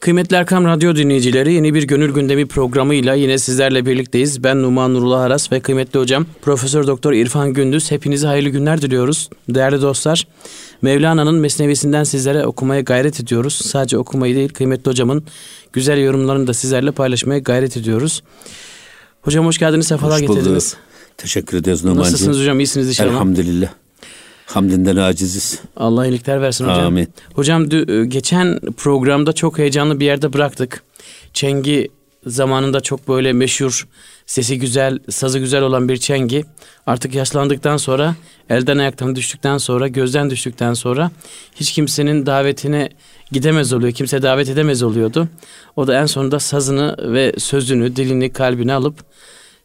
Kıymetli Erkam Radyo dinleyicileri yeni bir Gönül Gündemi programıyla yine sizlerle birlikteyiz. Ben Numan Nurullah Aras ve kıymetli hocam Profesör Doktor İrfan Gündüz. Hepinize hayırlı günler diliyoruz. Değerli dostlar, Mevlana'nın Mesnevisinden sizlere okumaya gayret ediyoruz. Sadece okumayı değil, kıymetli hocamın güzel yorumlarını da sizlerle paylaşmaya gayret ediyoruz. Hocam hoş geldiniz, sefalar Hoş getirdiniz. Teşekkür ediyoruz Numan'cığım. Nasılsınız hocam, iyisiniz inşallah. Elhamdülillah. Hamdinden aciziz. Allah iyilikler versin hocam. Amin. Hocam e, geçen programda çok heyecanlı bir yerde bıraktık. Çengi zamanında çok böyle meşhur, sesi güzel, sazı güzel olan bir çengi. Artık yaşlandıktan sonra, elden ayaktan düştükten sonra, gözden düştükten sonra hiç kimsenin davetine gidemez oluyor. Kimse davet edemez oluyordu. O da en sonunda sazını ve sözünü, dilini, kalbini alıp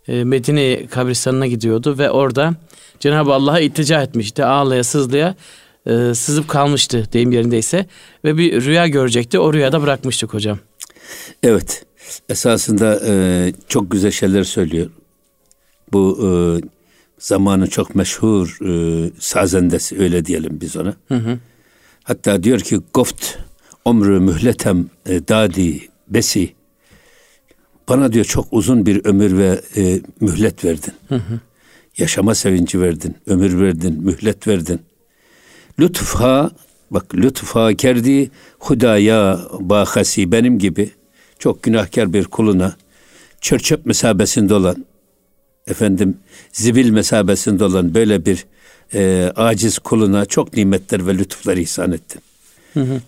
Medine kabristanına gidiyordu ve orada Cenab-ı Allah'a iltica etmişti. Ağlaya sızlaya e, sızıp kalmıştı deyim yerindeyse ve bir rüya görecekti. O rüyada bırakmıştık hocam. Evet. Esasında e, çok güzel şeyler söylüyor. Bu e, zamanın çok meşhur e, sazendesi öyle diyelim biz ona. Hatta diyor ki goft omrü mühletem e, dadi besi. Bana diyor çok uzun bir ömür ve e, mühlet verdin. Yaşama sevinci verdin, ömür verdin, mühlet verdin. Lütfa, bak lütfa kerdi hudaya bahasi benim gibi çok günahkar bir kuluna çörçöp mesabesinde olan efendim zibil mesabesinde olan böyle bir e, aciz kuluna çok nimetler ve lütuflar ihsan ettin.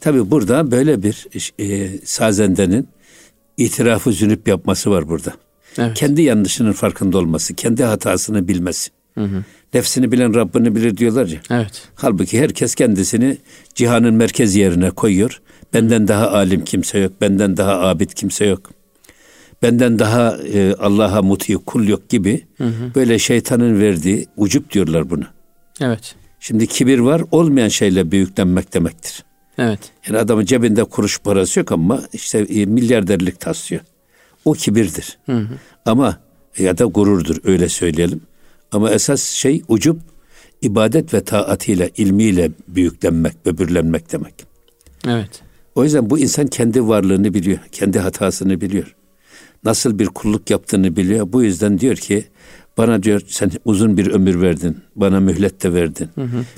Tabi burada böyle bir e, sazendenin itirafı zünüp yapması var burada. Evet. Kendi yanlışının farkında olması, kendi hatasını bilmesi. Nefsini bilen Rabbini bilir diyorlar ya. Evet. Halbuki herkes kendisini cihanın merkez yerine koyuyor. Benden daha alim kimse yok, benden daha abid kimse yok. Benden daha e, Allah'a muti kul yok gibi böyle şeytanın verdiği ucup diyorlar buna. Evet. Şimdi kibir var olmayan şeyle büyüklenmek demektir. Evet. Yani adamın cebinde kuruş parası yok ama işte e, milyarderlik taslıyor. O kibirdir. Ama ya da gururdur öyle söyleyelim. Ama esas şey ucup ibadet ve taatiyle, ilmiyle büyüklenmek, böbürlenmek demek. Evet. O yüzden bu insan kendi varlığını biliyor, kendi hatasını biliyor. Nasıl bir kulluk yaptığını biliyor. Bu yüzden diyor ki bana diyor sen uzun bir ömür verdin, bana mühlet de verdin.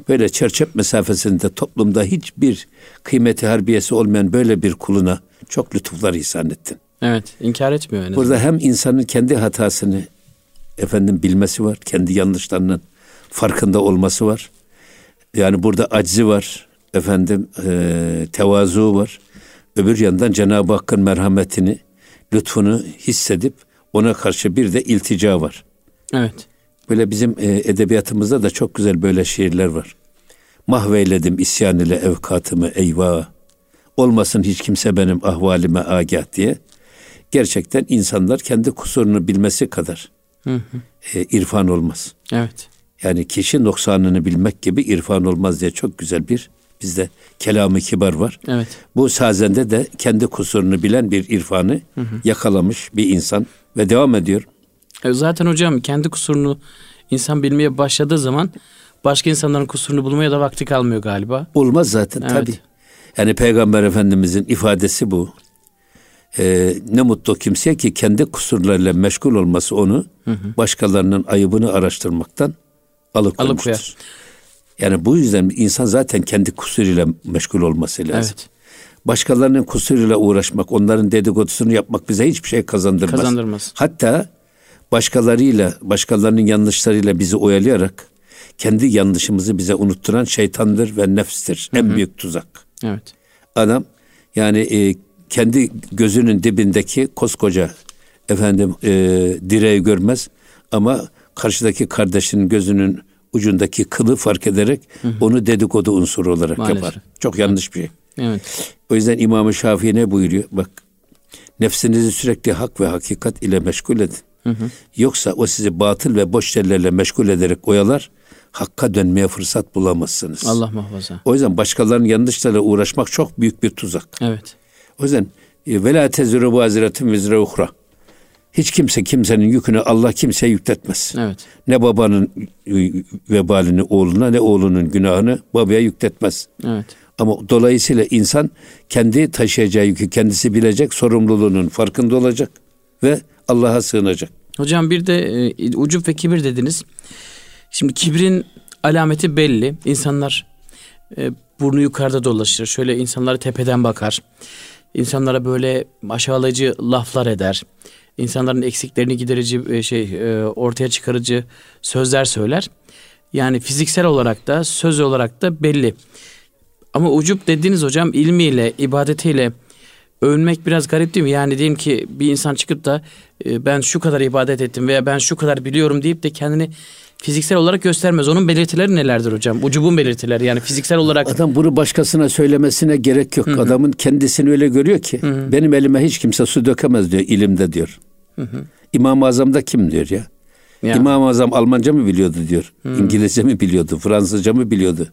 Böyle çerçep mesafesinde toplumda hiçbir kıymeti harbiyesi olmayan böyle bir kuluna çok lütuflar ihsan ettin. Evet. İnkar etmiyor azından. Burada hem insanın kendi hatasını efendim bilmesi var, kendi yanlışlarının farkında olması var. Yani burada aczi var, efendim e, tevazu var. Öbür yandan Cenab-ı Hakk'ın merhametini, lütfunu hissedip ona karşı bir de iltica var. Evet. Böyle bizim e, edebiyatımızda da çok güzel böyle şiirler var. Mahveyledim isyan ile evkatımı eyvah. Olmasın hiç kimse benim ahvalime agah diye. Gerçekten insanlar kendi kusurunu bilmesi kadar e, irfan olmaz. Evet. Yani kişi noksanını bilmek gibi irfan olmaz diye çok güzel bir bizde kelamı kibar var. Evet. Bu sazende de kendi kusurunu bilen bir irfanı yakalamış bir insan ve devam ediyor. E, Zaten hocam kendi kusurunu insan bilmeye başladığı zaman başka insanların kusurunu bulmaya da vakti kalmıyor galiba. Olmaz zaten Evet. tabii. Yani Peygamber Efendimizin ifadesi bu. Ee, ne mutlu kimseye ki kendi kusurlarıyla meşgul olması onu başkalarının ayıbını araştırmaktan alıkoymuştur. Alıkoyar. Yani bu yüzden insan zaten kendi kusuruyla meşgul olması lazım. Evet. Başkalarının kusuruyla uğraşmak, onların dedikodusunu yapmak bize hiçbir şey kazandırmaz. Kazandırmaz. Hatta başkalarıyla, başkalarının yanlışlarıyla bizi oyalayarak kendi yanlışımızı bize unutturan şeytandır ve nefstir. En büyük tuzak. Evet. Adam yani e, kendi gözünün dibindeki koskoca efendim e, direği görmez ama karşıdaki kardeşinin gözünün ucundaki kılı fark ederek onu dedikodu unsuru olarak Maalesef. yapar. Çok yanlış bir şey. Evet. O yüzden İmam-ı Şafii ne buyuruyor? Bak nefsinizi sürekli hak ve hakikat ile meşgul edin. Yoksa o sizi batıl ve boş şeylerle meşgul ederek oyalar, hakka dönmeye fırsat bulamazsınız. Allah muhafaza. O yüzden başkalarının yanlışlarıyla uğraşmak çok büyük bir tuzak. Evet. O yüzden e, ve la teziru vaziratun vizre uhra. Hiç kimse kimsenin yükünü Allah kimseye yükletmez. Evet. Ne babanın vebalini oğluna ne oğlunun günahını babaya yükletmez. Evet. Ama dolayısıyla insan kendi taşıyacağı yükü kendisi bilecek, sorumluluğunun farkında olacak ve Allah'a sığınacak. Hocam bir de e, ucup ve kibir dediniz. Şimdi kibrin alameti belli. İnsanlar e, burnu yukarıda dolaşır. Şöyle insanlara tepeden bakar. İnsanlara böyle aşağılayıcı laflar eder. İnsanların eksiklerini giderici e, şey e, ortaya çıkarıcı sözler söyler. Yani fiziksel olarak da söz olarak da belli. Ama ucup dediğiniz hocam ilmiyle, ibadetiyle övünmek biraz garip değil mi? Yani diyelim ki bir insan çıkıp da e, ben şu kadar ibadet ettim veya ben şu kadar biliyorum deyip de kendini fiziksel olarak göstermez. Onun belirtileri nelerdir hocam? Ucubun belirtileri yani fiziksel olarak. Adam bunu başkasına söylemesine gerek yok. Hı-hı. Adamın kendisini öyle görüyor ki Hı-hı. benim elime hiç kimse su dökemez diyor ilimde diyor. Hı-hı. İmam-ı Azam'da kim diyor ya? ya. İmam-ı Azam Almanca mı biliyordu diyor. Hı. İngilizce mi biliyordu? Fransızca mı biliyordu?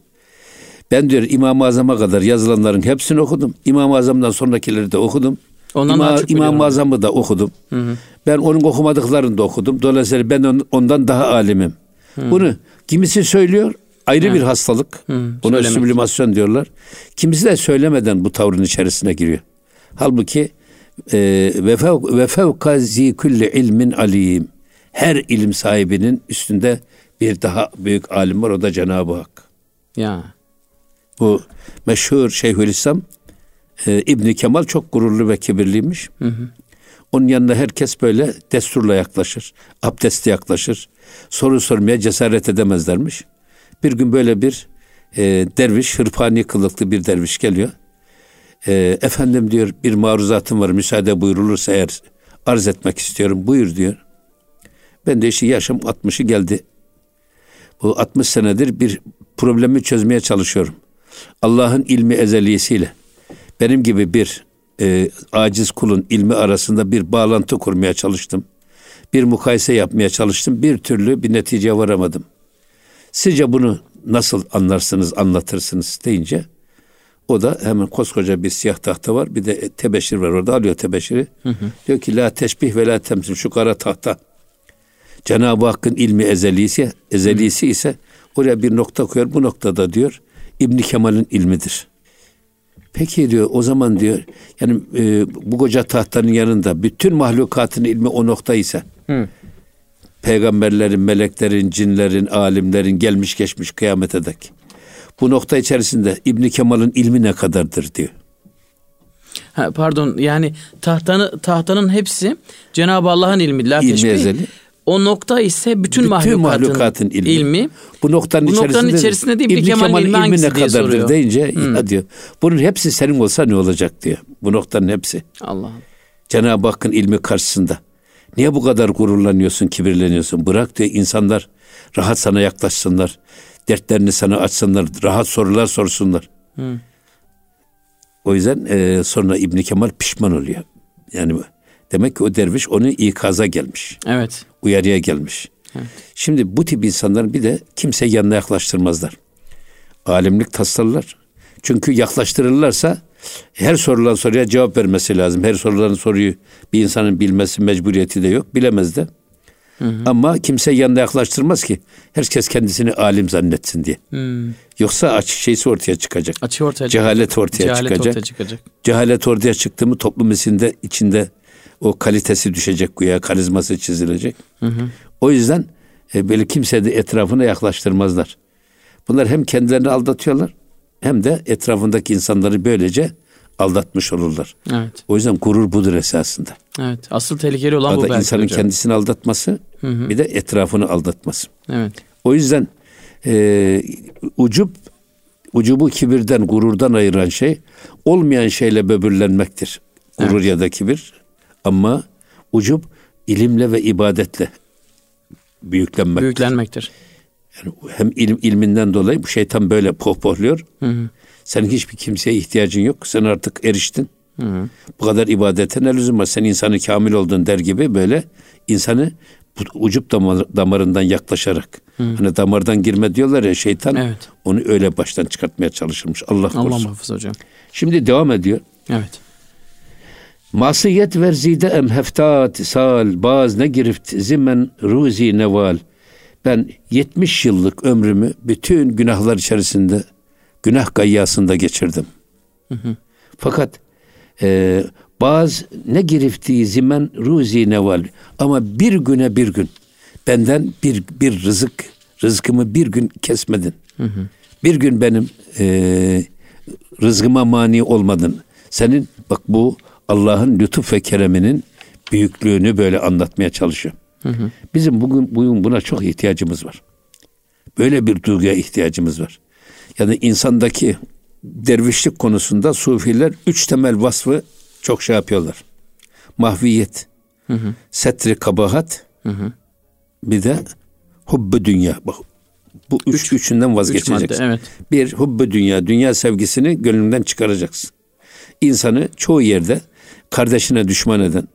Ben diyor İmam-ı Azam'a kadar yazılanların hepsini okudum. İmam-ı Azam'dan sonrakileri de okudum. Ondan İma, İmam-ı Azam'ı da okudum. Hı hı. Ben onun okumadıklarını da okudum. Dolayısıyla ben ondan daha alimim. Hı. Bunu kimisi söylüyor ayrı hı. bir hastalık. Hı. Buna Söylemek. süblimasyon diyorlar. Kimisi de söylemeden bu tavrın içerisine giriyor. Halbuki e, ve fevka zi kulli ilmin alim. Her ilim sahibinin üstünde bir daha büyük alim var o da Cenab-ı Hak. Ya. Bu meşhur Şeyhülislam e, İbni Kemal çok gururlu ve kibirliymiş. Hı hı. Onun yanına herkes böyle desturla yaklaşır. Abdestle yaklaşır. Soru sormaya cesaret edemezlermiş. Bir gün böyle bir e, derviş, hırpani kılıklı bir derviş geliyor. E, efendim diyor bir maruzatım var müsaade buyurulursa eğer arz etmek istiyorum. Buyur diyor. Ben de işte yaşım 60'ı geldi. Bu 60 senedir bir problemi çözmeye çalışıyorum. Allah'ın ilmi ezeliyesiyle benim gibi bir e, aciz kulun ilmi arasında bir bağlantı kurmaya çalıştım. Bir mukayese yapmaya çalıştım. Bir türlü bir netice varamadım. Sizce bunu nasıl anlarsınız, anlatırsınız deyince o da hemen koskoca bir siyah tahta var. Bir de tebeşir var orada. Alıyor tebeşiri. Hı hı. Diyor ki la teşbih ve la temsil. Şu kara tahta. Cenab-ı Hakk'ın ilmi ezelisi, ezelisi ise oraya bir nokta koyar. Bu noktada diyor İbn Kemal'in ilmidir. Peki diyor o zaman diyor yani e, bu koca tahtanın yanında bütün mahlukatın ilmi o nokta ise Hı. peygamberlerin, meleklerin, cinlerin, alimlerin gelmiş geçmiş kıyamete dek. Bu nokta içerisinde İbn Kemal'in ilmi ne kadardır diyor. Ha, pardon yani tahtanı tahtanın hepsi Cenab-ı Allah'ın ilmi. La ilmi ezeli. O nokta ise bütün, bütün mahlukatın, mahlukatın ilmi. ilmi. Bu noktanın, bu içerisinde, noktanın içerisinde değil İbn Kemal'in ilmi, ilmi ne kadardır soruyor. deyince hmm. ya diyor. Bunun hepsi senin olsa ne olacak diyor. Bu noktanın hepsi. Allah. Cenab-ı Hakk'ın ilmi karşısında. Niye bu kadar gururlanıyorsun, kibirleniyorsun? Bırak diyor insanlar rahat sana yaklaşsınlar. Dertlerini sana açsınlar. Rahat sorular sorsunlar. Hmm. O yüzden e, sonra İbn Kemal pişman oluyor. Yani demek ki o derviş onu ikaza gelmiş. Evet uyarıya gelmiş. Evet. Şimdi bu tip insanların bir de kimse yanına yaklaştırmazlar. Alimlik taslarlar. Çünkü yaklaştırırlarsa her sorulan soruya cevap vermesi lazım. Her sorulan soruyu bir insanın bilmesi mecburiyeti de yok. Bilemez de. Hı hı. Ama kimse yanına yaklaştırmaz ki. Herkes kendisini alim zannetsin diye. Hı. Yoksa açık şeysi ortaya çıkacak. Açık ortaya Cehalet ortaya Cehalet çıkacak. Ortaya çıkacak. Cehalet ortaya çıktı mı toplum içinde içinde o kalitesi düşecek güya, karizması çizilecek. Hı hı. O yüzden e, böyle kimse de etrafına yaklaştırmazlar. Bunlar hem kendilerini aldatıyorlar hem de etrafındaki insanları böylece aldatmış olurlar. Evet. O yüzden gurur budur esasında. Evet. Asıl tehlikeli olan bu belki insanın hocam. kendisini aldatması, hı hı. bir de etrafını aldatması. Evet. O yüzden e, ucup ucubu kibirden, gururdan ayıran şey olmayan şeyle böbürlenmektir. Gurur evet. ya da kibir. Ama ucub ilimle ve ibadetle büyüklenmektir. Büyüklenmektir. Yani hem ilim ilminden dolayı bu şeytan böyle pohpohluyor. Hı hı. Senin hiçbir kimseye ihtiyacın yok. Sen artık eriştin. Hı hı. Bu kadar ibadete ne lüzum var? Sen insanı kamil oldun der gibi böyle insanı ucup damar, damarından yaklaşarak. Hı. Hani damardan girme diyorlar ya şeytan. Evet. Onu öyle baştan çıkartmaya çalışırmış. Allah korusun. Allah muhafız hocam. Şimdi devam ediyor. Evet. Masiyet verzide em heftat sal baz ne girift zimen ruzi neval. Ben 70 yıllık ömrümü bütün günahlar içerisinde günah gayyasında geçirdim. Fakat e, bazı ne girifti zimen ruzi neval ama bir güne bir gün benden bir bir rızık rızkımı bir gün kesmedin. Bir gün benim e, rızkıma mani olmadın. Senin bak bu Allah'ın lütuf ve kereminin büyüklüğünü böyle anlatmaya çalışıyor. Bizim bugün, bugün buna çok ihtiyacımız var. Böyle bir duyguya ihtiyacımız var. Yani insandaki dervişlik konusunda sufiler üç temel vasfı çok şey yapıyorlar. Mahviyet, hı hı. setri kabahat, hı hı. bir de hubbu dünya. Bak, bu üç, üç üçünden vazgeçeceksin. Üç madde, evet. Bir hubbu dünya, dünya sevgisini gönlünden çıkaracaksın. İnsanı çoğu yerde kardeşine düşman eden,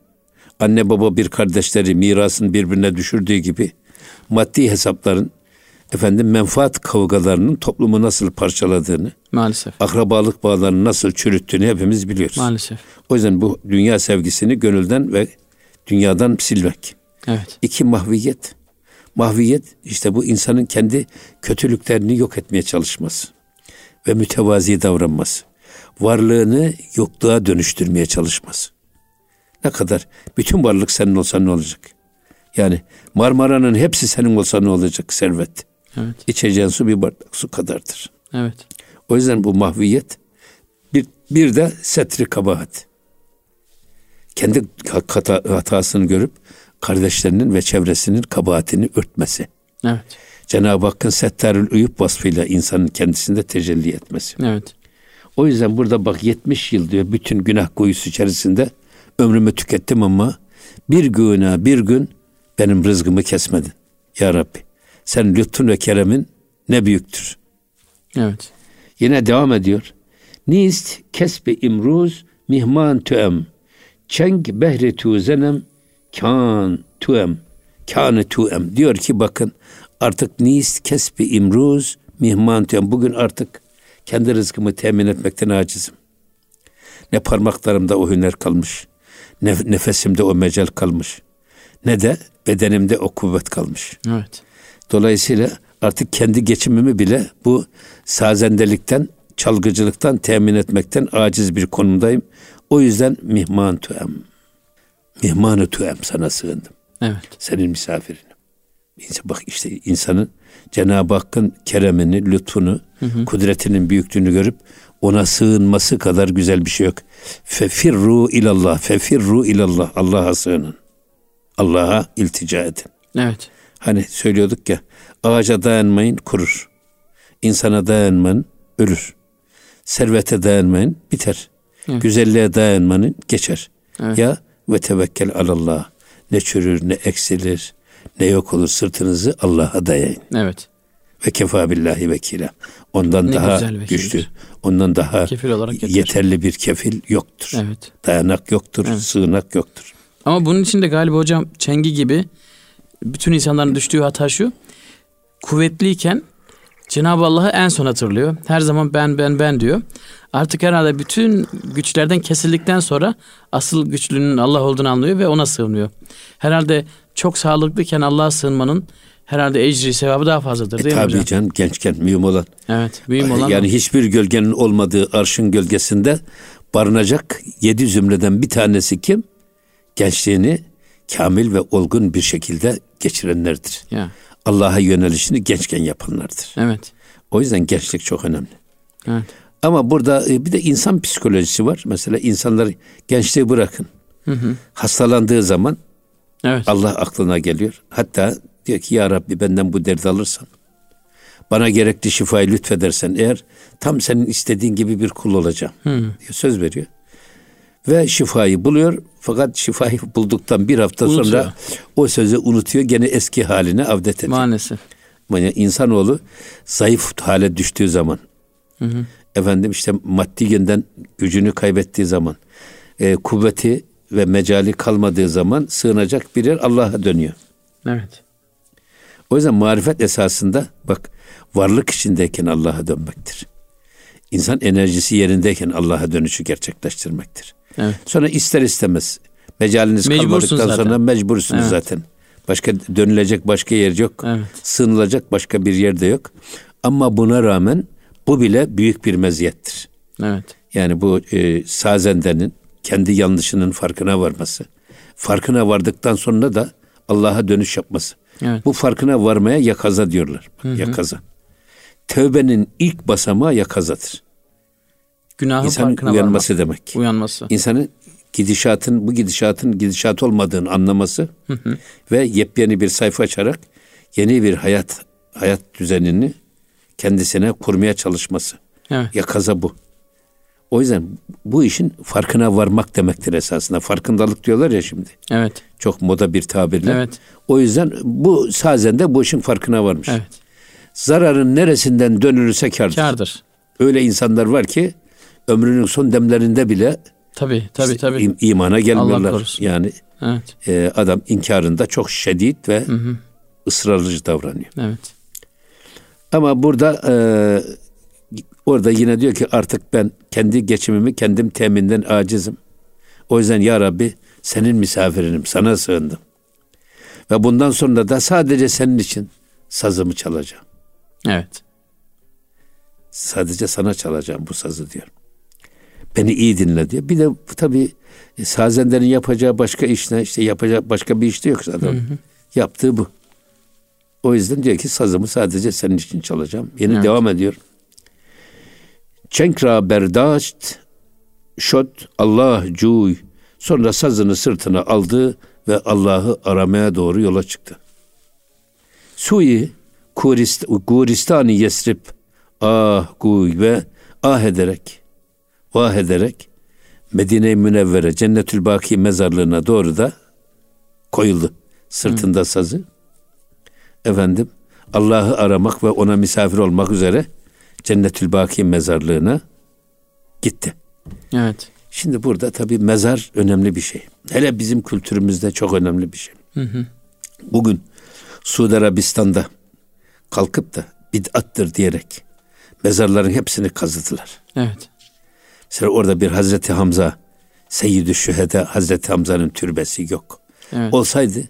anne baba bir kardeşleri mirasını birbirine düşürdüğü gibi maddi hesapların efendim menfaat kavgalarının toplumu nasıl parçaladığını, maalesef akrabalık bağlarını nasıl çürüttüğünü hepimiz biliyoruz. Maalesef. O yüzden bu dünya sevgisini gönülden ve dünyadan silmek. Evet. İki mahviyet. Mahviyet işte bu insanın kendi kötülüklerini yok etmeye çalışması ve mütevazi davranması. Varlığını yokluğa dönüştürmeye çalışması. Ne kadar bütün varlık senin olsa ne olacak? Yani Marmara'nın hepsi senin olsa ne olacak servet? Evet. İçeceğin su bir bardak su kadardır. Evet. O yüzden bu mahviyet bir, bir de setri kabahat. Kendi hata, hatasını görüp kardeşlerinin ve çevresinin kabahatini örtmesi. Evet. Cenab-ı Hakk'ın settarül uyup vasfıyla insanın kendisinde tecelli etmesi. Evet. O yüzden burada bak 70 yıl diyor bütün günah kuyusu içerisinde ömrümü tükettim ama bir güne bir gün benim rızkımı kesmedin. Ya Rabbi sen lütfun ve keremin ne büyüktür. Evet. Yine devam ediyor. Nist kesbi imruz mihman tüem. Çeng behri tuzenem kan tuem. Kâne tuem. Diyor ki bakın artık nist kesbi imruz mihman tüem. Bugün artık kendi rızkımı temin etmekten acizim. Ne parmaklarımda o hüner kalmış. Ne nefesimde o mecel kalmış. Ne de bedenimde o kuvvet kalmış. Evet. Dolayısıyla artık kendi geçimimi bile bu sazendelikten, çalgıcılıktan temin etmekten aciz bir konumdayım. O yüzden mihman tuem. Mihmanı tuem sana sığındım. Evet. Senin misafirinim. Bak işte insanın Cenab-ı Hakk'ın keremini, lütfunu, hı hı. kudretinin büyüklüğünü görüp ona sığınması kadar güzel bir şey yok. Fefirru ilallah, fefirru ilallah. Allah'a sığının. Allah'a iltica edin. Evet. Hani söylüyorduk ya ağaca dayanmayın kurur. İnsana dayanmayın ölür. Servete dayanmayın biter. Evet. Güzelliğe dayanmanın geçer. Evet. Ya ve tevekkel alallah. Ne çürür ne eksilir ne yok olur sırtınızı Allah'a dayayın. Evet. Ve kefa billahi vekila. Ondan ne daha güçlü, ondan daha kefil olarak yeterli bir kefil yoktur. Evet. Dayanak yoktur, evet. sığınak yoktur. Ama bunun için de galiba hocam çengi gibi bütün insanların düştüğü hata şu. Kuvvetliyken Cenab-ı Allah'ı en son hatırlıyor. Her zaman ben ben ben diyor. Artık herhalde bütün güçlerden kesildikten sonra asıl güçlünün Allah olduğunu anlıyor ve ona sığınıyor. Herhalde çok sağlıklıyken Allah'a sığınmanın herhalde ecri sevabı daha fazladır değil e, mi tabii hocam? Tabii canım gençken mühim olan. Evet mühim olan. Yani hiçbir gölgenin olmadığı arşın gölgesinde barınacak yedi zümreden bir tanesi kim? Gençliğini kamil ve olgun bir şekilde geçirenlerdir. Ya. Allah'a yönelişini gençken yapanlardır. Evet. O yüzden gençlik çok önemli. Evet. Ama burada e, bir de insan psikolojisi var. Mesela insanlar gençliği bırakın. Hı hı. Hastalandığı zaman evet. Allah aklına geliyor. Hatta diyor ki ya Rabbi benden bu derdi alırsan bana gerekli şifayı lütfedersen eğer tam senin istediğin gibi bir kul olacağım hı. diye söz veriyor. Ve şifayı buluyor fakat şifayı bulduktan bir hafta unutuyor. sonra o sözü unutuyor gene eski haline avdet ediyor. Maalesef. Yani insanoğlu zayıf hale düştüğü zaman hı hı. efendim işte maddi yönden gücünü kaybettiği zaman e, kuvveti ve mecali kalmadığı zaman sığınacak bir yer Allah'a dönüyor. Evet. O yüzden marifet esasında bak varlık içindeyken Allah'a dönmektir. İnsan enerjisi yerindeyken Allah'a dönüşü gerçekleştirmektir. Evet. Sonra ister istemez mecaliniz kalmadıktan zaten. sonra mecbursunuz evet. zaten. Başka dönülecek başka yer yok. Evet. Sığınılacak başka bir yer de yok. Ama buna rağmen Bu bile büyük bir meziyettir. Evet. Yani bu e, sazendenin kendi yanlışının farkına varması. Farkına vardıktan sonra da Allah'a dönüş yapması. Evet. Bu farkına varmaya yakaza diyorlar. Yakaza. Tövbenin ilk basamağı yakazadır. Günahın İnsanın farkına uyanması varmak. demek. Uyanması. İnsanın gidişatın bu gidişatın gidişat olmadığını anlaması ve yepyeni bir sayfa açarak yeni bir hayat hayat düzenini kendisine kurmaya çalışması. Evet. Yakaza bu. O yüzden bu işin farkına varmak demektir esasında. Farkındalık diyorlar ya şimdi. Evet. Çok moda bir tabirle. Evet. O yüzden bu sazen de bu işin farkına varmış. Evet. Zararın neresinden dönülürse kârdır. Kârdır. Öyle insanlar var ki ömrünün son demlerinde bile Tabii tabii tabii. im- imana gelmiyorlar. korusun. Yani Evet. e, adam inkarında çok şiddet ve ısrarcı davranıyor. Evet. Ama burada e, orada yine diyor ki artık ben kendi geçimimi kendim teminden acizim. O yüzden ya Rabbi senin misafirinim sana sığındım. Ve bundan sonra da sadece senin için sazımı çalacağım. Evet. Sadece sana çalacağım bu sazı diyor. Beni iyi dinle diyor. Bir de tabii e, sazendenin yapacağı başka iş ne? İşte yapacağı başka bir iş de yok zaten. Yaptığı bu. O yüzden diyor ki sazımı sadece senin için çalacağım. Yeni Evet. devam ediyor. Çenkra berdaşt şot Allah cuy. Sonra sazını sırtına aldı ve Allah'ı aramaya doğru yola çıktı. Suyi Kurist, Guristani Yesrib ah guy ve ah ederek vah ederek Medine-i Münevvere Cennetül Baki mezarlığına doğru da koyuldu. Sırtında sazı. Efendim Allah'ı aramak ve ona misafir olmak üzere Cennetül Baki mezarlığına gitti. Evet. Şimdi burada tabii mezar önemli bir şey. Hele bizim kültürümüzde çok önemli bir şey. Bugün Suudi Arabistan'da kalkıp da bid'attır diyerek mezarların hepsini kazıdılar. Evet. Mesela orada bir Hazreti Hamza, Seyyid-i Şüheda Hazreti Hamza'nın türbesi yok. Evet. Olsaydı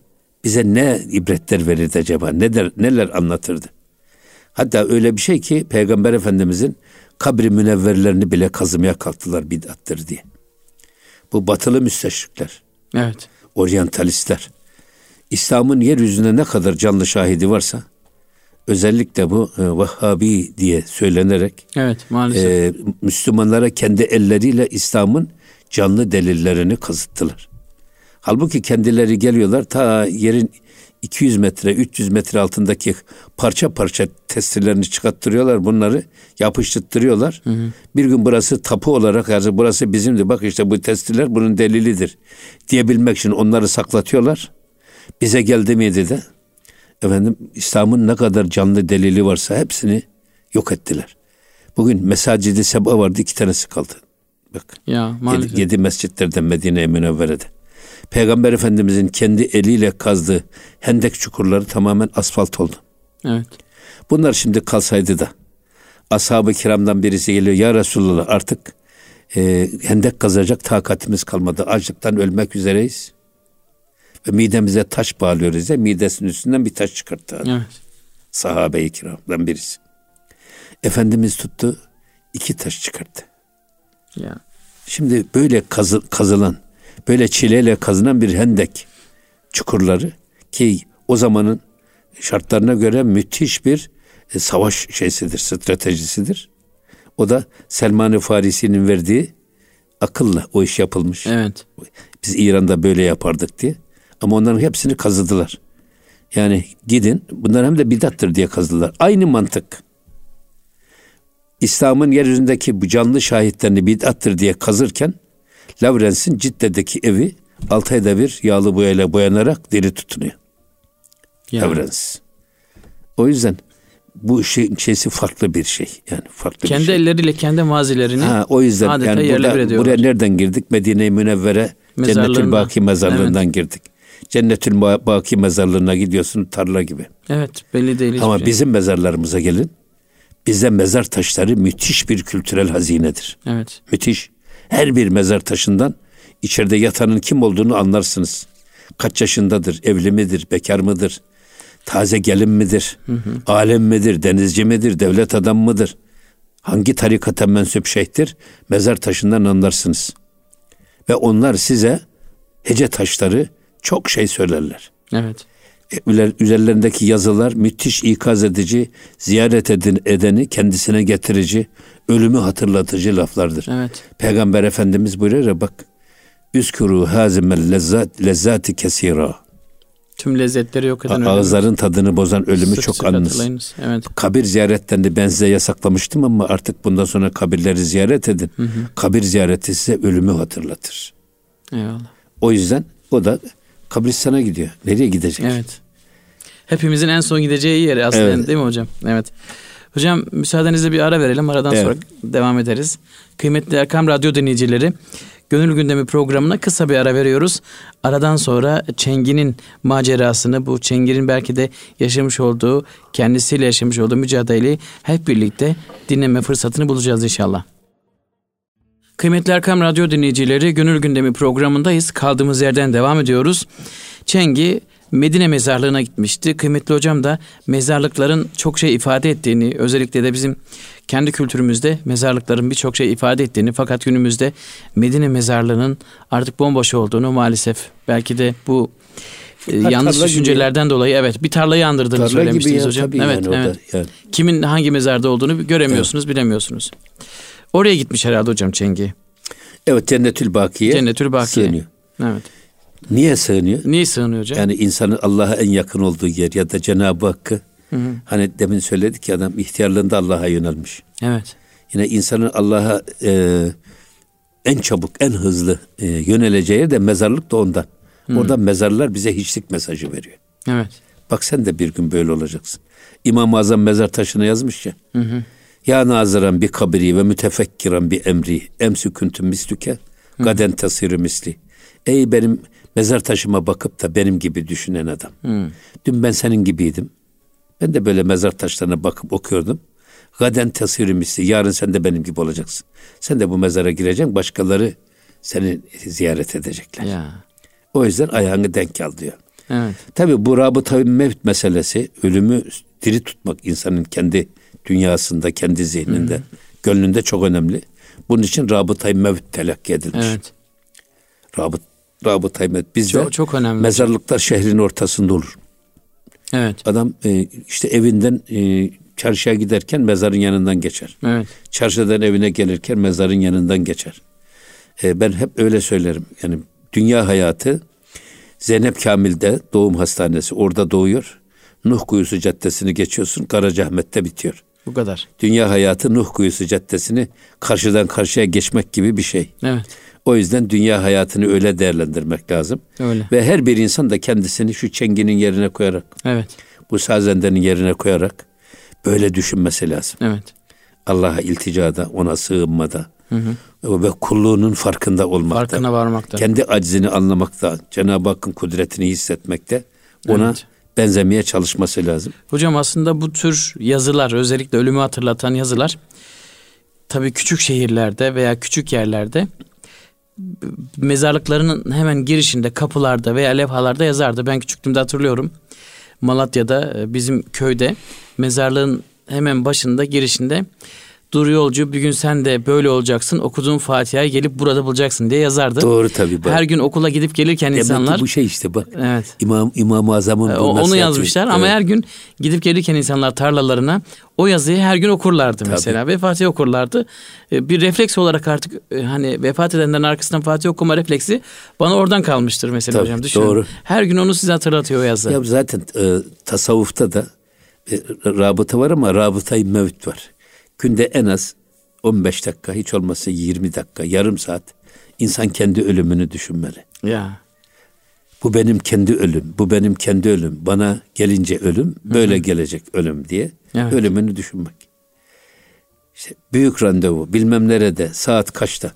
bize ne ibretler verirdi acaba? Neler, neler anlatırdı? Hatta öyle bir şey ki Peygamber Efendimizin kabri münevverlerini bile kazımaya kalktılar bid'attır diye. Bu batılı müsteşrikler, Evet. oryantalistler. İslam'ın yeryüzünde ne kadar canlı şahidi varsa özellikle bu e, Vahhabi diye söylenerek Evet maalesef. e, Müslümanlara kendi elleriyle İslam'ın canlı delillerini kazıttılar. Halbuki kendileri geliyorlar ta yerin 200 metre 300 metre altındaki parça parça testilerini çıkarttırıyorlar bunları yapıştırtırıyorlar. Bir gün burası tapu olarak yani burası bizimdi bak işte bu testiler bunun delilidir diyebilmek için onları saklatıyorlar. Bize geldi miydi de efendim İslam'ın ne kadar canlı delili varsa hepsini yok ettiler. Bugün Mesacidi Seba vardı iki tanesi kaldı. Bak ya maalesef. Yedi, yedi mescitlerden Medine-i Münevvere'de. Peygamber Efendimizin kendi eliyle kazdığı hendek çukurları tamamen asfalt oldu. Evet. Bunlar şimdi kalsaydı da ashab-ı kiramdan birisi geliyor ya Resulullah artık e, hendek kazacak takatimiz kalmadı. Açlıktan ölmek üzereyiz. Ve midemize taş bağlıyoruz ya midesinin üstünden bir taş çıkarttı. Evet. Sahabe-i kiramdan birisi. Efendimiz tuttu iki taş çıkarttı. Ya. Şimdi böyle kazı, kazılan, böyle çileyle kazınan bir hendek çukurları ki o zamanın şartlarına göre müthiş bir e, savaş şeysidir, stratejisidir. O da Selman-ı Farisi'nin verdiği akılla o iş yapılmış. Evet. Biz İran'da böyle yapardık diye. Ama onların hepsini kazıdılar. Yani gidin bunlar hem de bidattır diye kazıdılar. Aynı mantık. İslam'ın yeryüzündeki bu canlı şahitlerini bid'attır diye kazırken Lavrens'in Cidde'deki evi 6 ayda bir yağlı boyayla boyanarak diri tutunuyor. Ya. Lavrens. O yüzden bu şeyin şeysi farklı bir şey. Yani farklı Kendi bir şey. elleriyle kendi mazilerini Ha, o yüzden adeta yani burada, buraya nereden girdik? Medine-i Münevvere Cennetül. Baki mezarlığından girdik. Cennetül Ba- Baki mezarlığına gidiyorsun tarla gibi. Evet belli değil Ama şey. bizim mezarlarımıza gelin. Bizde mezar taşları müthiş bir kültürel hazinedir. Evet. Müthiş. Her bir mezar taşından içeride yatanın kim olduğunu anlarsınız. Kaç yaşındadır, evli midir, bekar mıdır, taze gelin midir, alem midir, denizci midir, devlet adam mıdır? hangi tarikata mensup şeyhtir mezar taşından anlarsınız. Ve onlar size hece taşları çok şey söylerler. Evet. E, üzerlerindeki yazılar müthiş ikaz edici, ziyaret edin, edeni kendisine getirici, ölümü hatırlatıcı laflardır. Evet. Peygamber Efendimiz buyuruyor ya bak, Üskuru hazimel lezzat, lezzati kesira. Tüm lezzetleri yok eden. Ağızların tadını bozan ölümü sık çok sık anınız. Evet. Kabir ziyaretlerini ben size yasaklamıştım ama artık bundan sonra kabirleri ziyaret edin. Hı hı. Kabir ziyareti size ölümü hatırlatır. Eyvallah. O yüzden o da kabristana gidiyor. Nereye gidecek? Evet. Hepimizin en son gideceği yeri aslında evet. değil mi hocam? Evet. Hocam müsaadenizle bir ara verelim. Aradan evet. sonra devam ederiz. Kıymetli Erkam Radyo dinleyicileri, Gönül Gündemi programına kısa bir ara veriyoruz. Aradan sonra Çengi'nin macerasını, bu Çengi'nin belki de yaşamış olduğu, kendisiyle yaşamış olduğu mücadeleyi hep birlikte dinleme fırsatını bulacağız inşallah. Kıymetli Erkam Radyo dinleyicileri Gönül Gündemi programındayız. Kaldığımız yerden devam ediyoruz. Çengi Medine mezarlığına gitmişti. Kıymetli hocam da mezarlıkların çok şey ifade ettiğini, özellikle de bizim kendi kültürümüzde mezarlıkların birçok şey ifade ettiğini fakat günümüzde Medine mezarlığının artık bomboş olduğunu maalesef belki de bu e, yanlış düşüncelerden gibi. dolayı evet bir tarlayı andırdığını tarla söylemiştiniz ya, hocam. Evet, yani evet. yani. Kimin hangi mezarda olduğunu göremiyorsunuz, evet. bilemiyorsunuz. Oraya gitmiş herhalde hocam Çengi. Evet Cennetül Bakiye. Cennetül Bakiye. Sığınıyor. Evet. Niye sığınıyor? Niye sığınıyor hocam? Yani insanın Allah'a en yakın olduğu yer ya da Cenab-ı Hakk'ı Hı hı. Hani demin söyledik ki adam ihtiyarlığında Allah'a yönelmiş. Evet. Yine insanın Allah'a e, en çabuk, en hızlı e, yöneleceği de mezarlık da ondan. Hı. Orada mezarlar bize hiçlik mesajı veriyor. Evet. Bak sen de bir gün böyle olacaksın. İmam-ı Azam mezar taşına yazmış ya. Hı hı. Ya naziran bir kabri ve mütefekkiran bir emri emsüküntüm mislüke gaden tasiri misli. Ey benim mezar taşıma bakıp da benim gibi düşünen adam. Hı. Dün ben senin gibiydim. Ben de böyle mezar taşlarına bakıp okuyordum. Gaden tasiri misli. Yarın sen de benim gibi olacaksın. Sen de bu mezara gireceksin. Başkaları seni ziyaret edecekler. Ya. O yüzden ayağını denk al diyor. Evet. Tabi bu rabıta mevt meselesi ölümü diri tutmak insanın kendi dünyasında, kendi zihninde, Hı. gönlünde çok önemli. Bunun için rabıtayı mevt telakki edilmiş. Evet. Rabıt, rabıtayı mevt. Bizde çok, çok önemli. mezarlıklar şehrin ortasında olur. Evet. Adam e, işte evinden e, çarşıya giderken mezarın yanından geçer. Evet. Çarşıdan evine gelirken mezarın yanından geçer. E, ben hep öyle söylerim. Yani dünya hayatı Zeynep Kamil'de doğum hastanesi orada doğuyor. Nuh Kuyusu Caddesi'ni geçiyorsun Karacaahmet'te bitiyor. Bu kadar. Dünya hayatı Nuh Kuyusu Caddesi'ni karşıdan karşıya geçmek gibi bir şey. Evet. O yüzden dünya hayatını öyle değerlendirmek lazım. Öyle. Ve her bir insan da kendisini şu çenginin yerine koyarak, evet. bu sazendenin yerine koyarak böyle düşünmesi lazım. Evet. Allah'a ilticada, ona sığınmada hı hı. ve kulluğunun farkında olmakta. Farkına varmakta. Kendi aczini anlamakta, Cenab-ı Hakk'ın kudretini hissetmekte, ona evet. benzemeye çalışması lazım. Hocam aslında bu tür yazılar, özellikle ölümü hatırlatan yazılar, tabii küçük şehirlerde veya küçük yerlerde mezarlıklarının hemen girişinde kapılarda veya levhalarda yazardı. Ben küçüklüğümde hatırlıyorum. Malatya'da e, bizim köyde mezarlığın hemen başında girişinde Dur yolcu bir gün sen de böyle olacaksın. Okuduğun Fatiha'yı gelip burada bulacaksın diye yazardı. Doğru tabii. Bak. Her gün okula gidip gelirken Demek insanlar. Ki bu şey işte bak. Evet. İmam İmam-ı Azam'ın bu Onu yazmışlar evet. ama her gün gidip gelirken insanlar tarlalarına o yazıyı her gün okurlardı tabii. mesela ve Fatih okurlardı. E, bir refleks olarak artık e, hani vefat edenlerin arkasından Fatih okuma refleksi bana oradan kalmıştır mesela tabii, hocam. Düşünün. Doğru. Her gün onu size hatırlatıyor o yazı. Ya zaten e, tasavvufta da e, rabıta var ama rabıtayı mevt var günde en az 15 dakika hiç olmazsa 20 dakika yarım saat insan kendi ölümünü düşünmeli. Ya. Bu benim kendi ölüm, bu benim kendi ölüm. Bana gelince ölüm, böyle Hı-hı. gelecek ölüm diye evet. ölümünü düşünmek. İşte büyük randevu, bilmem nerede, saat kaçta.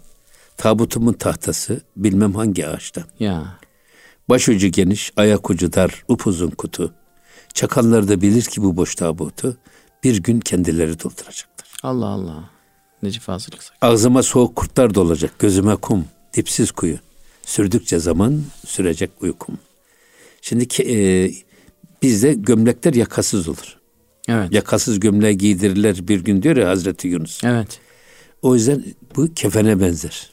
Tabutumun tahtası, bilmem hangi ağaçta. Ya. Başucu geniş, ayak ucu dar, upuzun kutu. Çakallar da bilir ki bu boş tabutu bir gün kendileri dolduracak. Allah Allah. Necip Fazıl Kısak. Ağzıma soğuk kurtlar dolacak, gözüme kum, dipsiz kuyu. Sürdükçe zaman sürecek uykum. Şimdi e, bizde gömlekler yakasız olur. Evet. Yakasız gömleği giydirirler bir gün diyor ya Hazreti Yunus. Evet. O yüzden bu kefene benzer.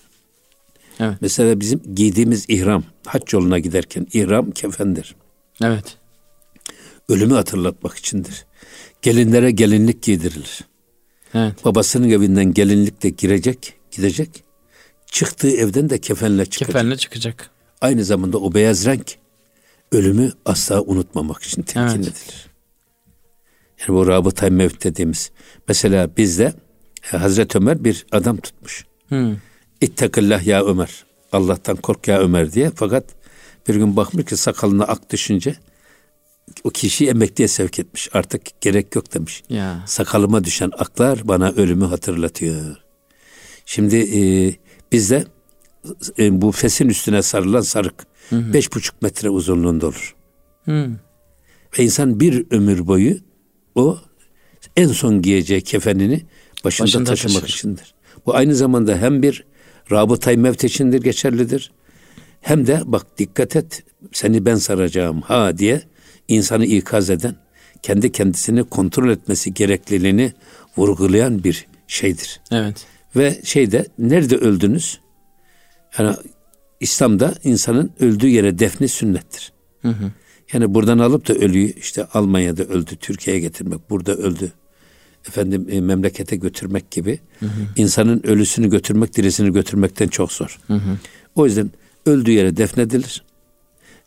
Evet. Mesela bizim giydiğimiz ihram, hac yoluna giderken ihram kefendir. Evet. Ölümü hatırlatmak içindir. Gelinlere gelinlik giydirilir. Evet. Babasının evinden gelinlikle girecek, gidecek. Çıktığı evden de kefenle çıkacak. Kefenle çıkacak. Aynı zamanda o beyaz renk ölümü asla unutmamak için telkin Evet. edilir. Yani bu rabıtay mevt dediğimiz. Mesela bizde e, Hazreti Ömer bir adam tutmuş. Hı. İttakillah ya Ömer. Allah'tan kork ya Ömer diye. Fakat bir gün bakmış ki sakalına ak düşünce o kişiyi emekliye sevk etmiş. Artık gerek yok demiş. Ya. Sakalıma düşen aklar bana ölümü hatırlatıyor. Şimdi e, bizde e, bu fesin üstüne sarılan sarık beş buçuk metre uzunluğunda olur. Hı. Ve insan bir ömür boyu o en son giyeceği kefenini başında, Başında taşımak taşır. içindir. Bu aynı zamanda hem bir rabıtay mevt içindir geçerlidir. Hem de bak dikkat et seni ben saracağım ha diye insanı ikaz eden kendi kendisini kontrol etmesi gerekliliğini vurgulayan bir şeydir. Evet. Ve şeyde nerede öldünüz? Yani İslam'da insanın öldüğü yere defni sünnettir. Hı hı. Yani buradan alıp da ölüyü işte Almanya'da öldü, Türkiye'ye getirmek, burada öldü. Efendim e, memlekete götürmek gibi insanın ölüsünü götürmek, dirisini götürmekten çok zor. O yüzden öldüğü yere defnedilir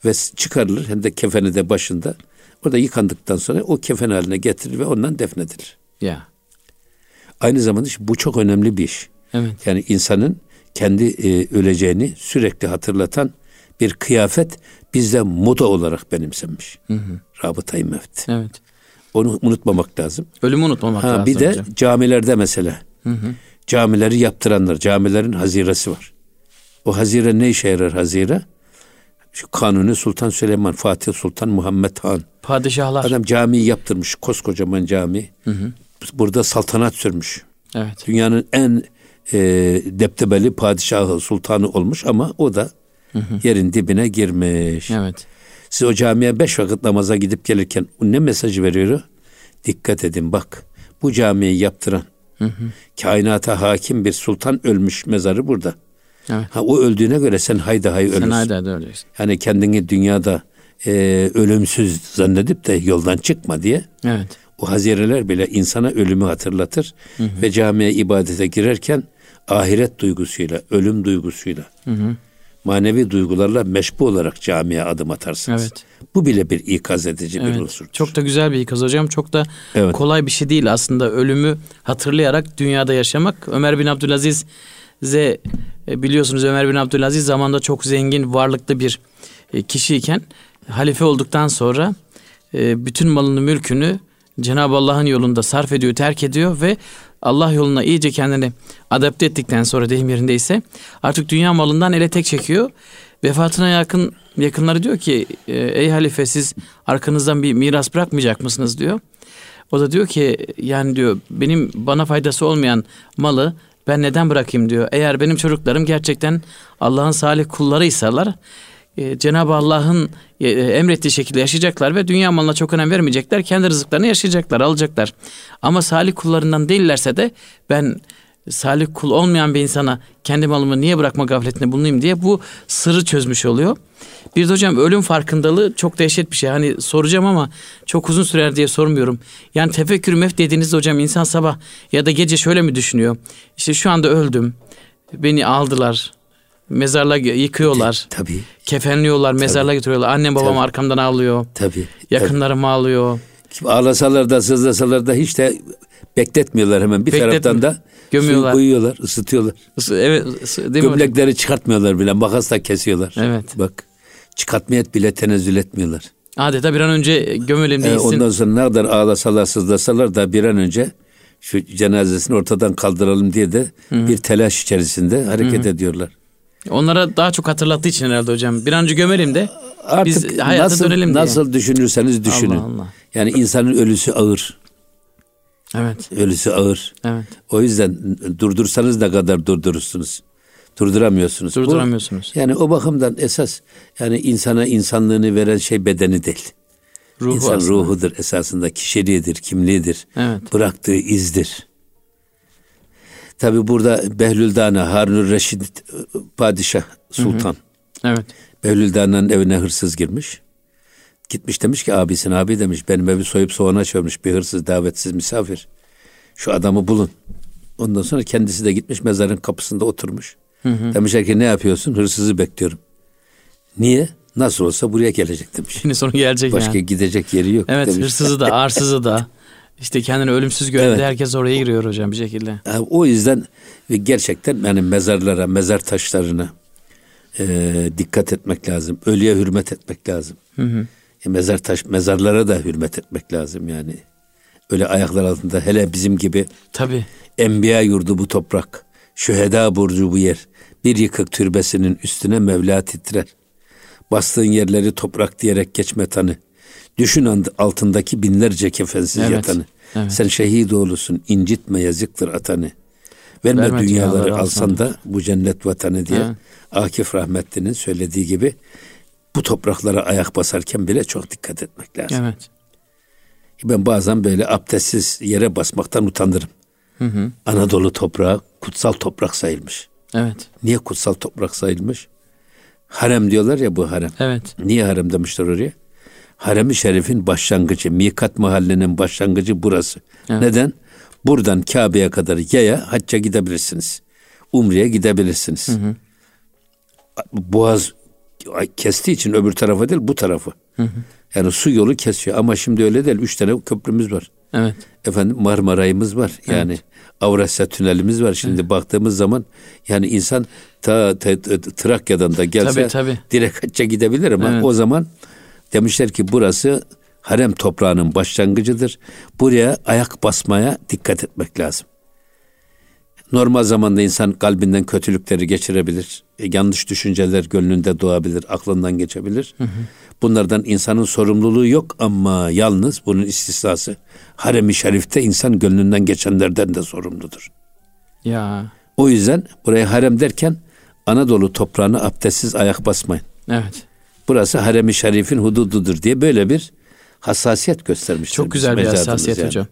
ve çıkarılır hem de kefeni de başında. Orada yıkandıktan sonra o kefen haline getirilir ve ondan defnedilir. Ya. Aynı zamanda işte bu çok önemli bir iş. Evet. Yani insanın kendi e, öleceğini sürekli hatırlatan bir kıyafet bizde moda olarak benimsenmiş. Rabıtayı mevt. Evet. Onu unutmamak lazım. Ölümü unutmamak Ha, lazım bir de hocam. camilerde mesela. Camileri yaptıranlar, camilerin haziresi var. O hazire ne işe yarar hazire? Şu Kanuni Sultan Süleyman, Fatih Sultan Muhammed Han. Padişahlar. Adam camiyi yaptırmış, koskocaman cami. Burada saltanat sürmüş. Evet. Dünyanın en e, deptebeli padişahı, sultanı olmuş ama o da yerin dibine girmiş. Evet. Siz o camiye beş vakit namaza gidip gelirken ne mesajı veriyor? Dikkat edin bak bu camiyi yaptıran kainata hakim bir sultan ölmüş mezarı burada. Evet. Ha o öldüğüne göre sen hayda hay Sen ölürsün. haydi haydi öleceksin. Yani kendini dünyada e, ölümsüz zannedip de yoldan çıkma diye Evet. o hazireler bile insana ölümü hatırlatır ve camiye ibadete girerken ahiret duygusuyla, ölüm duygusuyla, manevi duygularla meşbu olarak camiye adım atarsınız. Evet. Bu bile bir ikaz edici bir Evet. unsur. Çok da güzel bir ikaz hocam. Çok da Evet. kolay bir şey değil aslında ölümü hatırlayarak dünyada yaşamak. Ömer bin Abdülaziz ze e, biliyorsunuz Ömer bin Abdülaziz zamanda çok zengin, varlıklı bir e, kişiyken halife olduktan sonra e, bütün malını, mülkünü Cenab-ı Allah'ın yolunda sarf ediyor, terk ediyor ve Allah yoluna iyice kendini adapte ettikten sonra deyim yerindeyse artık dünya malından ele tek çekiyor. Vefatına yakın yakınları diyor ki ey halife siz arkanızdan bir miras bırakmayacak mısınız diyor. O da diyor ki yani diyor benim bana faydası olmayan malı ben neden bırakayım diyor. Eğer benim çocuklarım gerçekten Allah'ın salih kullarıysalar e, Cenab-ı Allah'ın e, emrettiği şekilde yaşayacaklar ve dünya malına çok önem vermeyecekler. Kendi rızıklarını yaşayacaklar, alacaklar. Ama salih kullarından değillerse de ben salih kul olmayan bir insana kendi malımı niye bırakma gafletinde bulunayım diye bu sırrı çözmüş oluyor. Bir de hocam ölüm farkındalığı çok dehşet bir şey. Hani soracağım ama çok uzun sürer diye sormuyorum. Yani tefekkür mef dediğinizde hocam insan sabah ya da gece şöyle mi düşünüyor? İşte şu anda öldüm. Beni aldılar. Mezarlığa yıkıyorlar. Tabii, Kefenliyorlar, mezarlığa götürüyorlar. Annem babam Tabii. arkamdan ağlıyor. tabii. Yakınlarım ağlıyor. tabii. Ağlasalar da sızlasalar da hiç de bekletmiyorlar hemen. Bir Bekletmiyor. taraftan da Gömüyorlar. suyu koyuyorlar, ısıtıyorlar. Isı- Evet, ısı- değil mi? Gömlekleri çıkartmıyorlar bile, makasla kesiyorlar. Evet. Bak, çıkartmaya bile tenezzül etmiyorlar. Adeta bir an önce gömelim Ee, değilsin. ondan sonra ne kadar ağlasalar sızlasalar da bir an önce şu cenazesini ortadan kaldıralım diye de bir telaş içerisinde hareket ediyorlar. Onlara daha çok hatırlattığı için herhalde hocam. Bir an önce gömelim de Artık biz hayata nasıl, dönelim diye. nasıl düşünürseniz düşünün. Allah Allah. Yani insanın ölüsü ağır. Evet, Ölüsü ağır. evet. O yüzden durdursanız ne kadar durdurursunuz. Durduramıyorsunuz. Bu- Durduramıyorsunuz. yani o bakımdan esas yani insana insanlığını veren şey bedeni değil. Ruhu İnsan aslında. ruhudur esasında kişiliğidir, kimliğidir. Evet. Bıraktığı izdir. Tabi burada Behlül Dana, Harun Reşid Padişah Sultan. Evet. Behlül Dana'nın evine hırsız girmiş. Gitmiş demiş ki abisine abi demiş benim evi soyup soğana çökmüş bir hırsız davetsiz misafir. Şu adamı bulun. Ondan sonra kendisi de gitmiş mezarın kapısında oturmuş. Demişler ki ne yapıyorsun? Hırsızı bekliyorum. Niye? Nasıl olsa buraya gelecek demiş. Şimdi sonu gelecek Başka yani. gidecek yeri yok Evet demiş. hırsızı da arsızı da işte kendini ölümsüz gören Evet. herkes oraya giriyor hocam bir şekilde. O yüzden gerçekten yani mezarlara, mezar taşlarına e, dikkat etmek lazım. Ölüye hürmet etmek lazım. E, mezar taş, mezarlara da hürmet etmek lazım yani. Öyle ayaklar altında hele bizim gibi Tabii. enbiya yurdu bu toprak, şüheda burcu bu yer. Bir yıkık türbesinin üstüne Mevla titrer. Bastığın yerleri toprak diyerek geçme tanı. Düşün altındaki binlerce kefensiz Evet, yatanı. evet. Sen şehit oğlusun, incitme yazıktır atanı. Verme, Verme dünyaları dünyaları alsan da bu cennet vatanı diye Evet. Akif Rahmetli'nin söylediği gibi bu topraklara ayak basarken bile çok dikkat etmek lazım. Evet. Ben bazen böyle abdestsiz yere basmaktan utanırım. Anadolu toprağı kutsal toprak sayılmış. Evet. Niye kutsal toprak sayılmış? Harem diyorlar ya bu harem. Evet. Niye harem demişler oraya? Harem-i Şerif'in başlangıcı, Mikat mahallinin başlangıcı burası. Evet. Neden? Buradan Kabe'ye kadar yaya hacca gidebilirsiniz. Umre'ye gidebilirsiniz. Boğaz kestiği için öbür tarafa değil bu tarafı. Yani su yolu kesiyor ama şimdi öyle değil. Üç tane köprümüz var. Evet. Efendim Marmaray'ımız var. Yani Avrasya Tünelimiz var. Şimdi baktığımız zaman yani insan ta, ta- ta- Trakya'dan da gelse Tabii, tabii. direkt hacca gidebilir ama Evet. o zaman demişler ki burası harem toprağının başlangıcıdır. Buraya ayak basmaya dikkat etmek lazım. Normal zamanda insan kalbinden kötülükleri geçirebilir. E, yanlış düşünceler gönlünde doğabilir, aklından geçebilir. Bunlardan insanın sorumluluğu yok ama yalnız bunun istisnası harem-i şerifte insan gönlünden geçenlerden de sorumludur. Ya. O yüzden buraya harem derken Anadolu toprağına abdestsiz ayak basmayın. Evet. Burası harem-i şerifin hudududur diye böyle bir hassasiyet göstermişler. Çok güzel bir hassasiyet yani. hocam.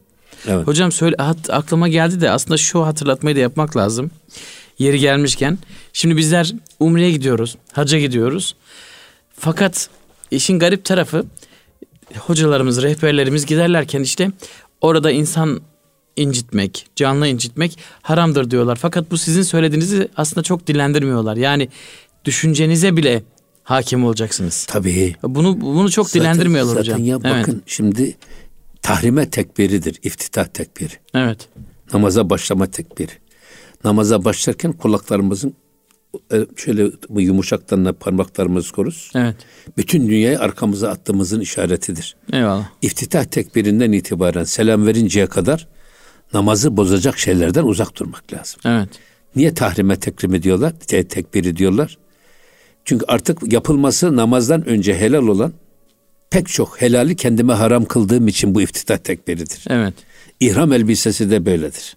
Evet. Hocam söyle hat, aklıma geldi de aslında şu hatırlatmayı da yapmak lazım. Yeri gelmişken. Şimdi bizler Umre'ye gidiyoruz. Hacca gidiyoruz. Fakat işin garip tarafı hocalarımız, rehberlerimiz giderlerken işte orada insan incitmek, canlı incitmek haramdır diyorlar. Fakat bu sizin söylediğinizi aslında çok dillendirmiyorlar. Yani düşüncenize bile hakim olacaksınız. Tabii. Bunu bunu çok Zaten- dillendirmiyorlar zaten hocam. ya Evet. bakın şimdi tahrime tekbiridir, iftitah tekbiri. Evet. Namaza başlama tekbiri. Namaza başlarken kulaklarımızın e, şöyle bu yumuşaktan parmaklarımızı koruz. Evet. Bütün dünyayı arkamıza attığımızın işaretidir. Eyvallah. İftitah tekbirinden itibaren selam verinceye kadar namazı bozacak şeylerden uzak durmak lazım. Evet. Niye tahrime tekrimi diyorlar? Te- tekbiri diyorlar. Çünkü artık yapılması namazdan önce helal olan pek çok helali kendime haram kıldığım için bu iftitah tekbiridir. Evet. İhram elbisesi de böyledir.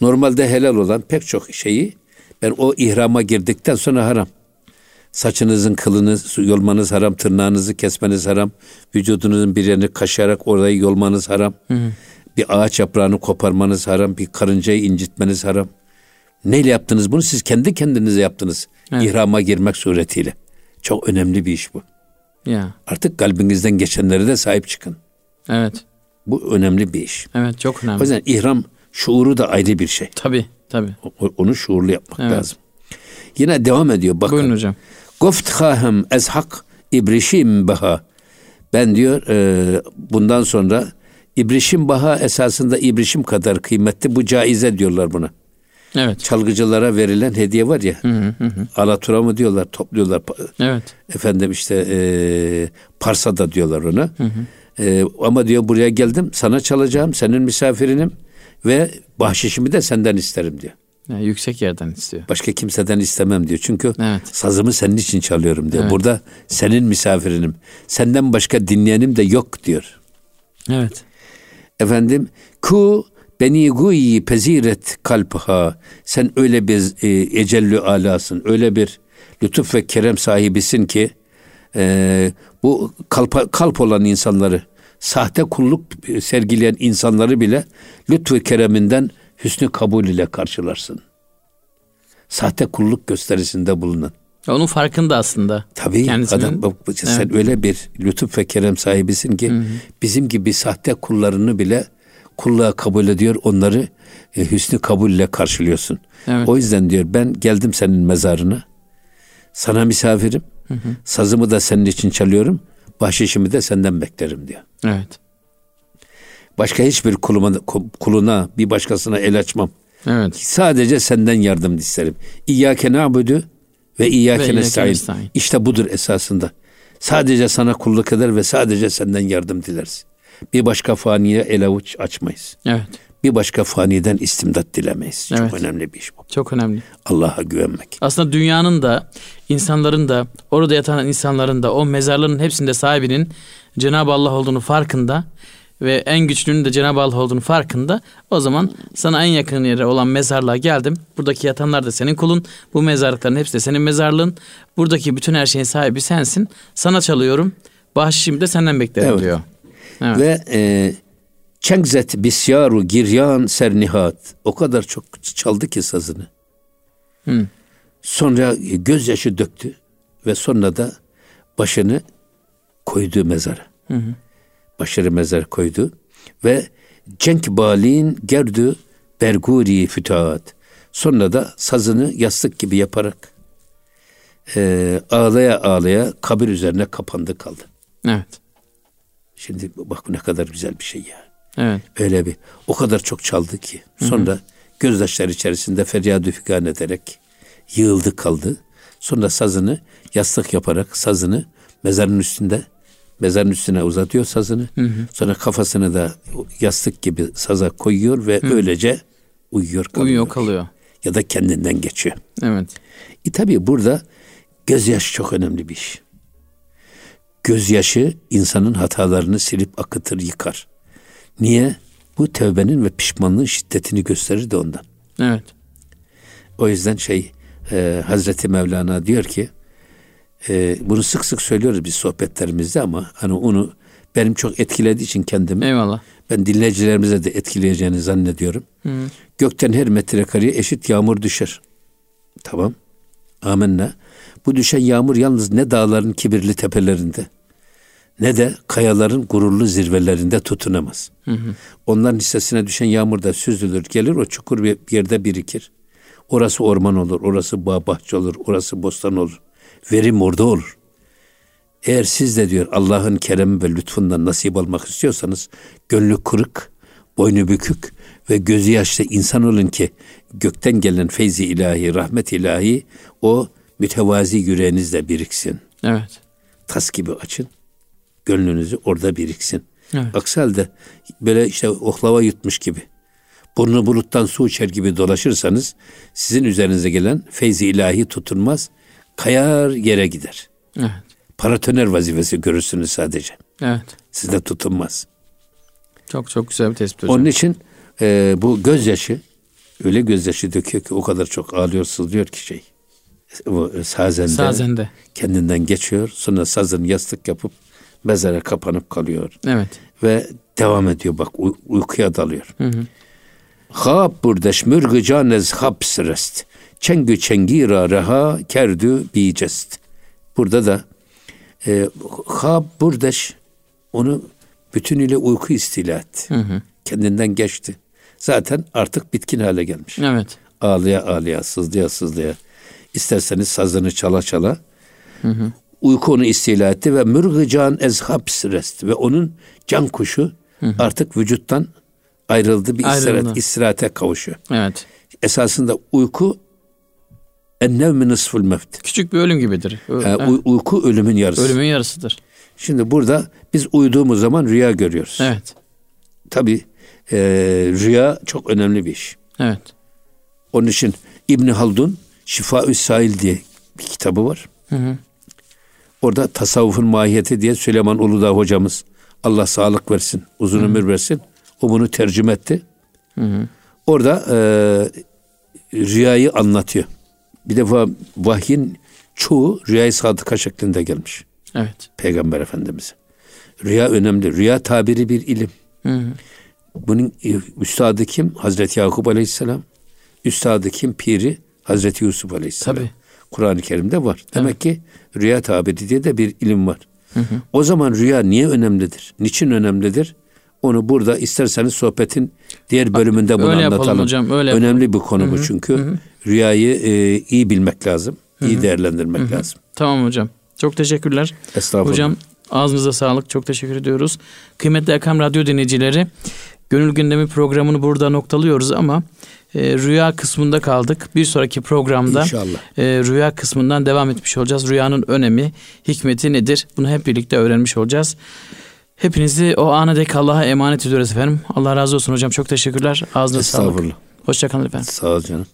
Normalde helal olan pek çok şeyi ben o ihrama girdikten sonra haram. Saçınızın kılını yolmanız haram, tırnağınızı kesmeniz haram, vücudunuzun bir yerini kaşıyarak orayı yolmanız haram. Bir ağaç yaprağını koparmanız haram, bir karıncayı incitmeniz haram. Neyle yaptınız bunu? Siz kendi kendinize yaptınız. Evet. İhrama girmek suretiyle. Çok önemli bir iş bu. Ya. Artık kalbinizden geçenlere de sahip çıkın. Evet. Bu önemli bir iş. Evet çok O önemli. yüzden ihram şuuru da ayrı bir şey. Tabii tabii. O- Onu şuurlu yapmak Evet. lazım. Yine devam ediyor bakın. Buyurun hocam. Goft hahem ezhak ibrişim baha. Ben diyor e, bundan sonra ibrişim baha esasında ibrişim kadar kıymetli. Bu caize diyorlar buna. Evet. Çalgıcılara verilen hediye var ya. Alatura mı diyorlar topluyorlar. Evet. Efendim işte e, parsa da diyorlar ona. E, ama diyor buraya geldim sana çalacağım senin misafirinim ve bahşişimi de senden isterim diyor. Yani yüksek yerden istiyor. Başka kimseden istemem diyor. Çünkü Evet. sazımı senin için çalıyorum diyor. Evet. Burada senin misafirinim. Senden başka dinleyenim de yok diyor. Evet. Efendim ku beni guyi peziret kalpha. Sen öyle bir e, ecellü alasın. Öyle bir lütuf ve kerem sahibisin ki e, bu kalp, kalp olan insanları, sahte kulluk sergileyen insanları bile lütfu kereminden hüsnü kabul ile karşılarsın. Sahte kulluk gösterisinde bulunan. Onun farkında aslında. Tabii Kendisinin, adam bak, sen evet. öyle bir lütuf ve kerem sahibisin ki hı hı. bizim gibi sahte kullarını bile kulluğa kabul ediyor. Onları e, hüsnü kabulle karşılıyorsun. Evet. O yüzden diyor ben geldim senin mezarına. Sana misafirim. Hı hı. Sazımı da senin için çalıyorum. Bahşişimi de senden beklerim diyor. Evet. Başka hiçbir kuluma, kuluna bir başkasına el açmam. Evet. Sadece senden yardım isterim. İyyâke na'budu ve iyyâke nestaîn. İşte budur esasında. Sadece sana kulluk eder ve sadece senden yardım dileriz. Bir başka faniye el avuç açmayız. Evet. Bir başka faniden istimdat dilemeyiz. Evet. Çok önemli bir iş bu. Çok önemli. Allah'a güvenmek. Aslında dünyanın da, insanların da, orada yatan insanların da, o mezarların hepsinde sahibinin Cenab-ı Allah olduğunu farkında ve en güçlünün de Cenab-ı Allah olduğunu farkında. O zaman sana en yakın yere olan mezarlığa geldim. Buradaki yatanlar da senin kulun. Bu mezarlıkların hepsi de senin mezarlığın. Buradaki bütün her şeyin sahibi sensin. Sana çalıyorum. Bahşişimi de senden beklerim evet. diyor. Evet. Ve e, Çengzet bisyaru giryan sernihat. O kadar çok çaldı ki sazını. Hı. Sonra gözyaşı döktü ve sonra da başını koydu mezara. Hı hı. Başarı mezar koydu ve cenk balin gerdü berguri fütaat. Sonra da sazını yastık gibi yaparak e, ağlaya ağlaya kabir üzerine kapandı kaldı. Evet. Şimdi bak ne kadar güzel bir şey ya. Evet. Öyle bir o kadar çok çaldı ki. Sonra hı hı. gözyaşları içerisinde feryadü figan ederek yığıldı kaldı. Sonra sazını yastık yaparak sazını mezarın üstünde mezarın üstüne uzatıyor sazını. Hı hı. Sonra kafasını da yastık gibi saza koyuyor ve hı. öylece uyuyor kalıyor. Uyuyor kalıyor. Ya da kendinden geçiyor. Evet. E tabi burada gözyaşı çok önemli bir iş. Gözyaşı insanın hatalarını silip akıtır, yıkar. Niye? Bu tevbenin ve pişmanlığın şiddetini gösterir de ondan. Evet. O yüzden şey e, Hazreti Mevlana diyor ki e, bunu sık sık söylüyoruz biz sohbetlerimizde ama hani onu benim çok etkilediği için kendimi Eyvallah. ben dinleyicilerimize de etkileyeceğini zannediyorum. Hı. Gökten her metrekareye eşit yağmur düşer. Tamam. Amenna. Bu düşen yağmur yalnız ne dağların kibirli tepelerinde ne de kayaların gururlu zirvelerinde tutunamaz. Hı hı. Onların hissesine düşen yağmur da süzülür, gelir o çukur bir yerde birikir. Orası orman olur, orası bağ bahçe olur, orası bostan olur. Verim orada olur. Eğer siz de diyor Allah'ın keremi ve lütfundan nasip almak istiyorsanız gönlü kırık, boynu bükük ve gözü yaşlı insan olun ki gökten gelen feyzi ilahi, rahmet ilahi o mütevazi yüreğinizde biriksin. Evet. Tas gibi açın gönlünüzü orada biriksin. Evet. Aksi halde böyle işte oklava yutmuş gibi burnu buluttan su içer gibi dolaşırsanız sizin üzerinize gelen feyzi ilahi tutunmaz, kayar yere gider. Evet. Paratoner vazifesi görürsünüz sadece. Evet. Sizde tutunmaz. Çok çok güzel bir tespit hocam. Onun için e, bu gözyaşı öyle gözyaşı döküyor ki o kadar çok ağlıyor sızlıyor ki şey. O sazende, sazende kendinden geçiyor. Sonra sazını yastık yapıp mezara kapanıp kalıyor. Evet. Ve devam ediyor bak uy- uykuya dalıyor. Hı hı. Hab burdeş mürgü canez hab sırest. Çengü çengira reha kerdü bicest. Burada da e, hab burdeş onu bütünüyle uyku istila etti. Hı hı. Kendinden geçti. Zaten artık bitkin hale gelmiş. Evet. Ağlaya ağlaya, sızlaya sızlaya. İsterseniz sazını çala çala. Hı hı uyku onu istila etti ve mürgıcan ezhabs rest ve onun can kuşu hı hı. artık vücuttan ayrıldı bir istirahat, istirahate kavuşuyor. Evet. Esasında uyku ennevmi nısful mevt. Küçük bir ölüm gibidir. Ee, uy- uyku ölümün yarısı. Ölümün yarısıdır. Şimdi burada biz uyuduğumuz zaman rüya görüyoruz. Evet. Tabi e, rüya çok önemli bir iş. Evet. Onun için İbni Haldun Şifa-ü Sail diye bir kitabı var. Hı hı. Orada tasavvufun mahiyeti diye Süleyman Uludağ hocamız Allah sağlık versin, uzun hı. ömür versin. O bunu tercüme etti. Hı hı. Orada e, rüyayı anlatıyor. Bir defa vahyin çoğu rüyayı sadıka şeklinde gelmiş. Evet. Peygamber Efendimiz. Rüya önemli. Rüya tabiri bir ilim. Hı hı. Bunun e, üstadı kim? Hazreti Yakup Aleyhisselam. Üstadı kim? Piri Hazreti Yusuf Aleyhisselam. Tabii. Kur'an-ı Kerim'de var. Demek ki rüya tabiri diye de bir ilim var. O zaman rüya niye önemlidir? Niçin önemlidir? Onu burada isterseniz sohbetin diğer bölümünde bunu Öyle yapalım anlatalım. hocam, öyle Önemli bir konu bu çünkü. Rüyayı e, iyi bilmek lazım. iyi değerlendirmek lazım. Tamam hocam. Çok teşekkürler. Estağfurullah. Hocam ağzınıza sağlık. Çok teşekkür ediyoruz. Kıymetli Erkam Radyo dinleyicileri, Gönül Gündemi programını burada noktalıyoruz ama e, rüya kısmında kaldık. Bir sonraki programda İnşallah. e, rüya kısmından devam etmiş olacağız. Rüyanın önemi, hikmeti nedir? Bunu hep birlikte öğrenmiş olacağız. Hepinizi o ana dek Allah'a emanet ediyoruz efendim. Allah razı olsun hocam. Çok teşekkürler. Ağzınıza sağlık. Hoşçakalın efendim. Sağ ol canım.